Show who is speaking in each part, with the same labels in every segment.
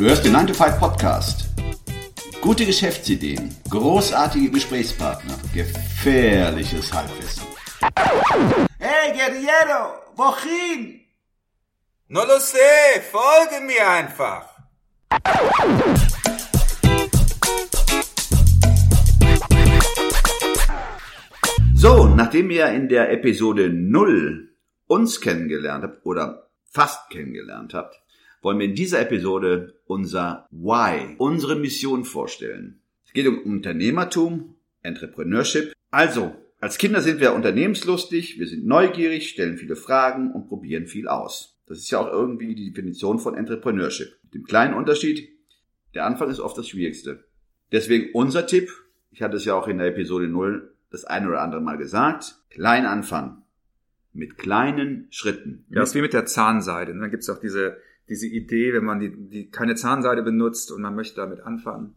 Speaker 1: Du hörst den 9 to 5 Podcast. Gute Geschäftsideen, großartige Gesprächspartner, gefährliches Halbwissen.
Speaker 2: Hey, Guerriero, wohin?
Speaker 3: No lo sé, folge mir einfach.
Speaker 1: So, nachdem ihr in der Episode 0 uns kennengelernt habt oder fast kennengelernt habt, wollen wir in dieser Episode unser Why, unsere Mission vorstellen. Es geht um Unternehmertum, Entrepreneurship. Also, als Kinder sind wir unternehmenslustig, wir sind neugierig, stellen viele Fragen und probieren viel aus. Das ist ja auch irgendwie die Definition von Entrepreneurship. Mit dem kleinen Unterschied, der Anfang ist oft das Schwierigste. Deswegen unser Tipp, ich hatte es ja auch in der Episode 0 das eine oder andere Mal gesagt, klein anfangen. Mit kleinen Schritten.
Speaker 4: Ja, das ist wie mit der Zahnseide. Dann gibt es auch diese, diese Idee, wenn man die, die keine Zahnseide benutzt und man möchte damit anfangen,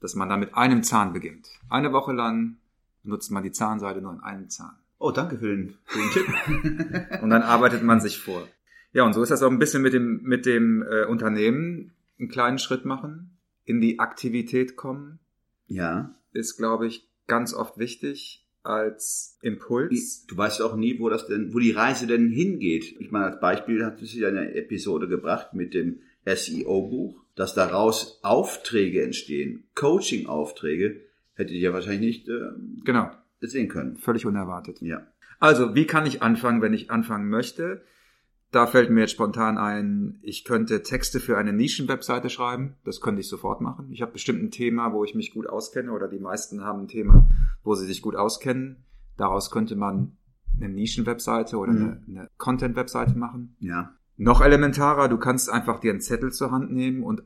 Speaker 4: dass man da mit einem Zahn beginnt. Eine Woche lang nutzt man die Zahnseide nur in einem Zahn.
Speaker 1: Oh, danke für den, für den Tipp.
Speaker 4: Und dann arbeitet man sich vor. Ja, und so ist das auch ein bisschen mit dem, mit dem äh, Unternehmen. Einen kleinen Schritt machen, in die Aktivität kommen,
Speaker 1: ja.
Speaker 4: ist, glaube ich, ganz oft wichtig als Impuls.
Speaker 1: Du weißt auch nie, wo das denn, wo die Reise denn hingeht. Ich meine, als Beispiel hat es ja eine Episode gebracht mit dem SEO-Buch, dass daraus Aufträge entstehen, Coaching-Aufträge, hättet ihr ja wahrscheinlich nicht äh,
Speaker 4: Genau,
Speaker 1: sehen können.
Speaker 4: völlig unerwartet.
Speaker 1: Ja.
Speaker 4: Also, wie kann ich anfangen, wenn ich anfangen möchte? Da fällt mir jetzt spontan ein, ich könnte Texte für eine Nischen-Webseite schreiben. Das könnte ich sofort machen. Ich habe bestimmt ein Thema, wo ich mich gut auskenne, oder die meisten haben ein Thema, wo sie sich gut auskennen. Daraus könnte man eine Nischen-Webseite oder eine, eine Content-Webseite machen.
Speaker 1: Ja.
Speaker 4: Noch elementarer, du kannst einfach dir einen Zettel zur Hand nehmen und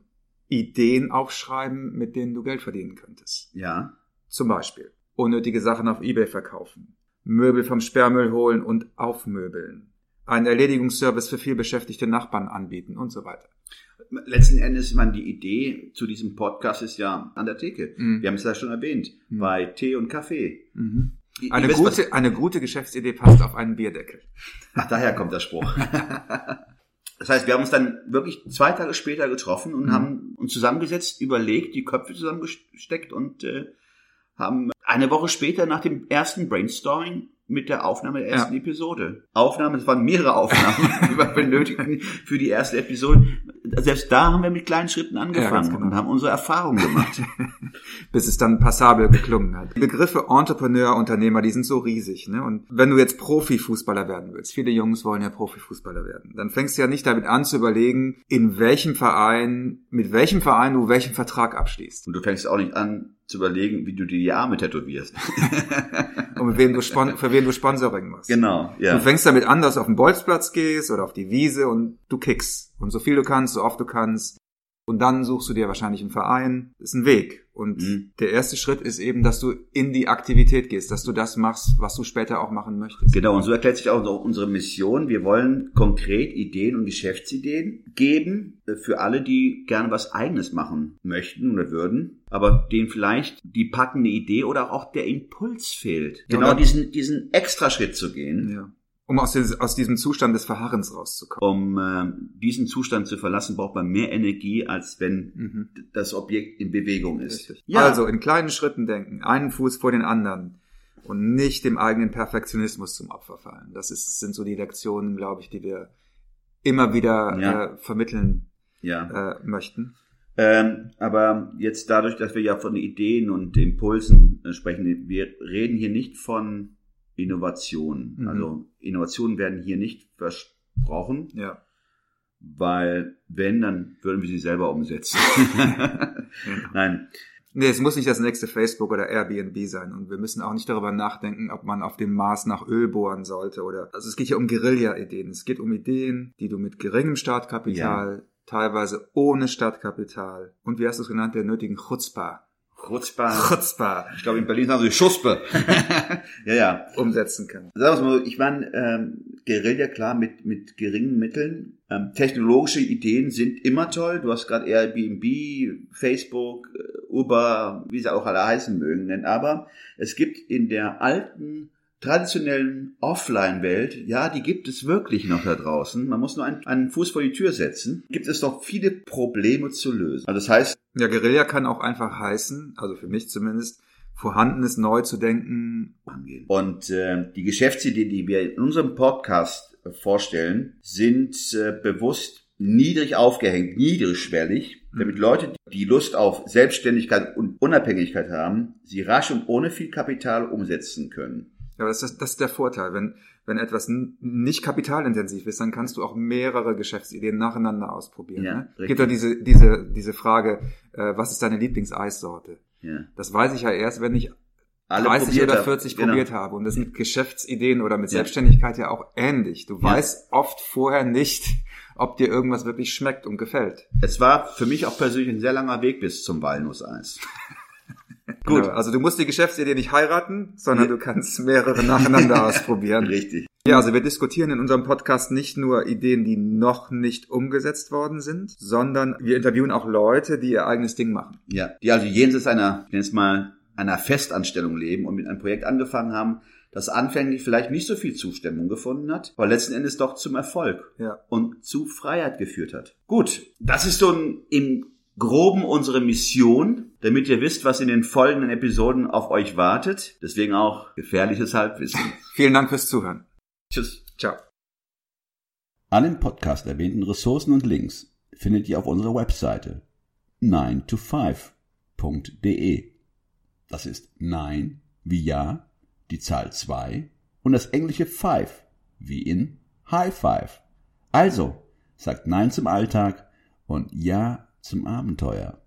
Speaker 4: Ideen aufschreiben, mit denen du Geld verdienen könntest.
Speaker 1: Ja.
Speaker 4: Zum Beispiel unnötige Sachen auf Ebay verkaufen, Möbel vom Sperrmüll holen und aufmöbeln, einen Erledigungsservice für vielbeschäftigte Nachbarn anbieten und so weiter.
Speaker 1: Letzten Endes, man die Idee zu diesem Podcast ist ja an der Theke.
Speaker 4: Mhm.
Speaker 1: Wir haben es ja schon erwähnt. Bei Tee und Kaffee. Ihr-
Speaker 4: Eine
Speaker 1: was-
Speaker 4: gute, eine gute Geschäftsidee passt auf einen Bierdeckel.
Speaker 1: Ach, daher kommt der Spruch. Das heißt, wir haben uns dann wirklich zwei Tage später getroffen und
Speaker 4: Mhm.
Speaker 1: haben uns zusammengesetzt, überlegt, die Köpfe zusammengesteckt und äh, haben eine Woche später nach dem ersten Brainstorming mit der Aufnahme der ersten
Speaker 4: Ja.
Speaker 1: Episode. Aufnahmen, es waren mehrere Aufnahmen, die wir benötigten für die erste Episode. Selbst da haben wir mit kleinen Schritten angefangen
Speaker 4: ganz genau.
Speaker 1: und haben unsere Erfahrungen gemacht.
Speaker 4: bis es dann passabel geklungen hat. Die Begriffe Entrepreneur, Unternehmer, die sind so riesig. Ne? Und wenn du jetzt Profifußballer werden willst, viele Jungs wollen ja Profifußballer werden, dann fängst du ja nicht damit an zu überlegen, in welchem Verein, mit welchem Verein du welchen Vertrag abschließt.
Speaker 1: Und du fängst auch nicht an zu überlegen, wie du dir die Arme tätowierst.
Speaker 4: Und mit wem du für wen du Sponsoring machst.
Speaker 1: genau, ja.
Speaker 4: Du fängst damit an, dass du auf den Bolzplatz gehst oder auf die Wiese und du kickst. Und so viel du kannst, so oft du kannst. Und dann suchst du dir wahrscheinlich einen Verein. Das ist ein Weg. Und
Speaker 1: Mhm.
Speaker 4: der erste Schritt ist eben, dass du in die Aktivität gehst, dass du das machst, was du später auch machen möchtest.
Speaker 1: Genau, und so erklärt sich auch unsere Mission. Wir wollen konkret Ideen und Geschäftsideen geben äh, für alle, die gerne was Eigenes machen möchten oder würden, aber denen vielleicht die packende Idee oder auch der Impuls fehlt. Genau
Speaker 4: Oder-
Speaker 1: diesen, diesen Extraschritt zu gehen,
Speaker 4: Ja. Um aus, des, aus diesem Zustand des Verharrens rauszukommen.
Speaker 1: um äh, diesen Zustand zu verlassen, braucht man mehr Energie, als wenn
Speaker 4: Mhm.
Speaker 1: das Objekt in Bewegung ist. Ja,
Speaker 4: Also in kleinen Schritten denken, einen Fuß vor den anderen und nicht dem eigenen Perfektionismus zum Opfer fallen. Das ist, sind so die Lektionen, glaube ich, die wir immer wieder
Speaker 1: Ja.
Speaker 4: äh, vermitteln
Speaker 1: ja.
Speaker 4: äh, möchten.
Speaker 1: Ähm, aber jetzt dadurch, dass wir ja von Ideen und Impulsen äh, sprechen, wir reden hier nicht von Innovation.
Speaker 4: Mhm.
Speaker 1: Also Innovationen werden hier nicht versprochen,
Speaker 4: Ja.
Speaker 1: weil wenn, dann würden wir sie selber umsetzen. Nein,
Speaker 4: Nee, es muss nicht das nächste Facebook oder Airbnb sein. Und wir müssen auch nicht darüber nachdenken, ob man auf dem Mars nach Öl bohren sollte oder. Also es geht hier um Guerilla-Ideen. Es geht um Ideen, die du mit geringem Startkapital, teilweise ohne Startkapital und wie hast du es genannt, der nötigen Chutzpah.
Speaker 1: Chutzpah.
Speaker 4: Chutzpah
Speaker 1: Ich glaube, in Berlin sagen sie Schuspe. ja, ja.
Speaker 4: umsetzen kann.
Speaker 1: Sagen wir mal, ich meine, ähm, Guerilla, klar, mit, mit geringen Mitteln. Ähm, technologische Ideen sind immer toll. Du hast gerade Airbnb, Facebook, äh, Uber, wie sie auch alle heißen mögen. Aber es gibt in der alten traditionellen Offline-Welt, ja, die gibt es wirklich noch da draußen. Man muss nur einen, einen Fuß vor die Tür setzen. Gibt es doch viele Probleme zu lösen. Also das heißt,
Speaker 4: Ja, Guerilla kann auch einfach heißen, also für mich zumindest, Vorhandenes neu zu denken.
Speaker 1: angehen. Und äh, die Geschäftsideen, die wir in unserem Podcast vorstellen, sind äh, bewusst niedrig aufgehängt, niedrigschwellig, damit Leute, die Lust auf Selbstständigkeit und Unabhängigkeit haben, sie rasch und ohne viel Kapital umsetzen können.
Speaker 4: Ja, das ist, das ist der Vorteil. Wenn, wenn etwas nicht kapitalintensiv ist, dann kannst du auch mehrere Geschäftsideen nacheinander ausprobieren.
Speaker 1: Ja,
Speaker 4: ne?
Speaker 1: richtig.
Speaker 4: Gibt ja diese, diese, diese Frage, äh, was ist deine Lieblingseissorte?
Speaker 1: Ja.
Speaker 4: Das weiß ich ja erst, wenn ich
Speaker 1: Alle
Speaker 4: 30
Speaker 1: probiert
Speaker 4: oder
Speaker 1: haben.
Speaker 4: 40
Speaker 1: Genau.
Speaker 4: probiert habe. Und das sind Geschäftsideen oder mit
Speaker 1: Ja.
Speaker 4: Selbstständigkeit ja auch ähnlich. Du
Speaker 1: Ja.
Speaker 4: weißt oft vorher nicht, ob dir irgendwas wirklich schmeckt und gefällt.
Speaker 1: Es war für mich auch persönlich ein sehr langer Weg bis zum Walnusseis. Gut.
Speaker 4: Genau. Also du musst die Geschäftsidee nicht heiraten, sondern du kannst mehrere nacheinander ausprobieren.
Speaker 1: Richtig.
Speaker 4: Ja, also wir diskutieren in unserem Podcast nicht nur Ideen, die noch nicht umgesetzt worden sind, sondern wir interviewen auch Leute, die ihr eigenes Ding machen.
Speaker 1: Ja, die also jenseits einer, ich nenne es mal, einer Festanstellung leben und mit einem Projekt angefangen haben, das anfänglich vielleicht nicht so viel Zustimmung gefunden hat, aber letzten Endes doch zum Erfolg
Speaker 4: Ja.
Speaker 1: und zu Freiheit geführt hat. Gut, das ist so ein, im Groben unsere Mission, damit ihr wisst, was in den folgenden Episoden auf euch wartet. Deswegen auch gefährliches Halbwissen.
Speaker 4: Vielen Dank fürs Zuhören.
Speaker 1: Tschüss.
Speaker 4: Ciao.
Speaker 5: Alle im Podcast erwähnten Ressourcen und Links findet ihr auf unserer Webseite 9to5.de. Das ist 9 wie Ja, die Zahl 2 und das englische 5 wie in High Five. Also, sagt Nein zum Alltag und Ja zum Abenteuer.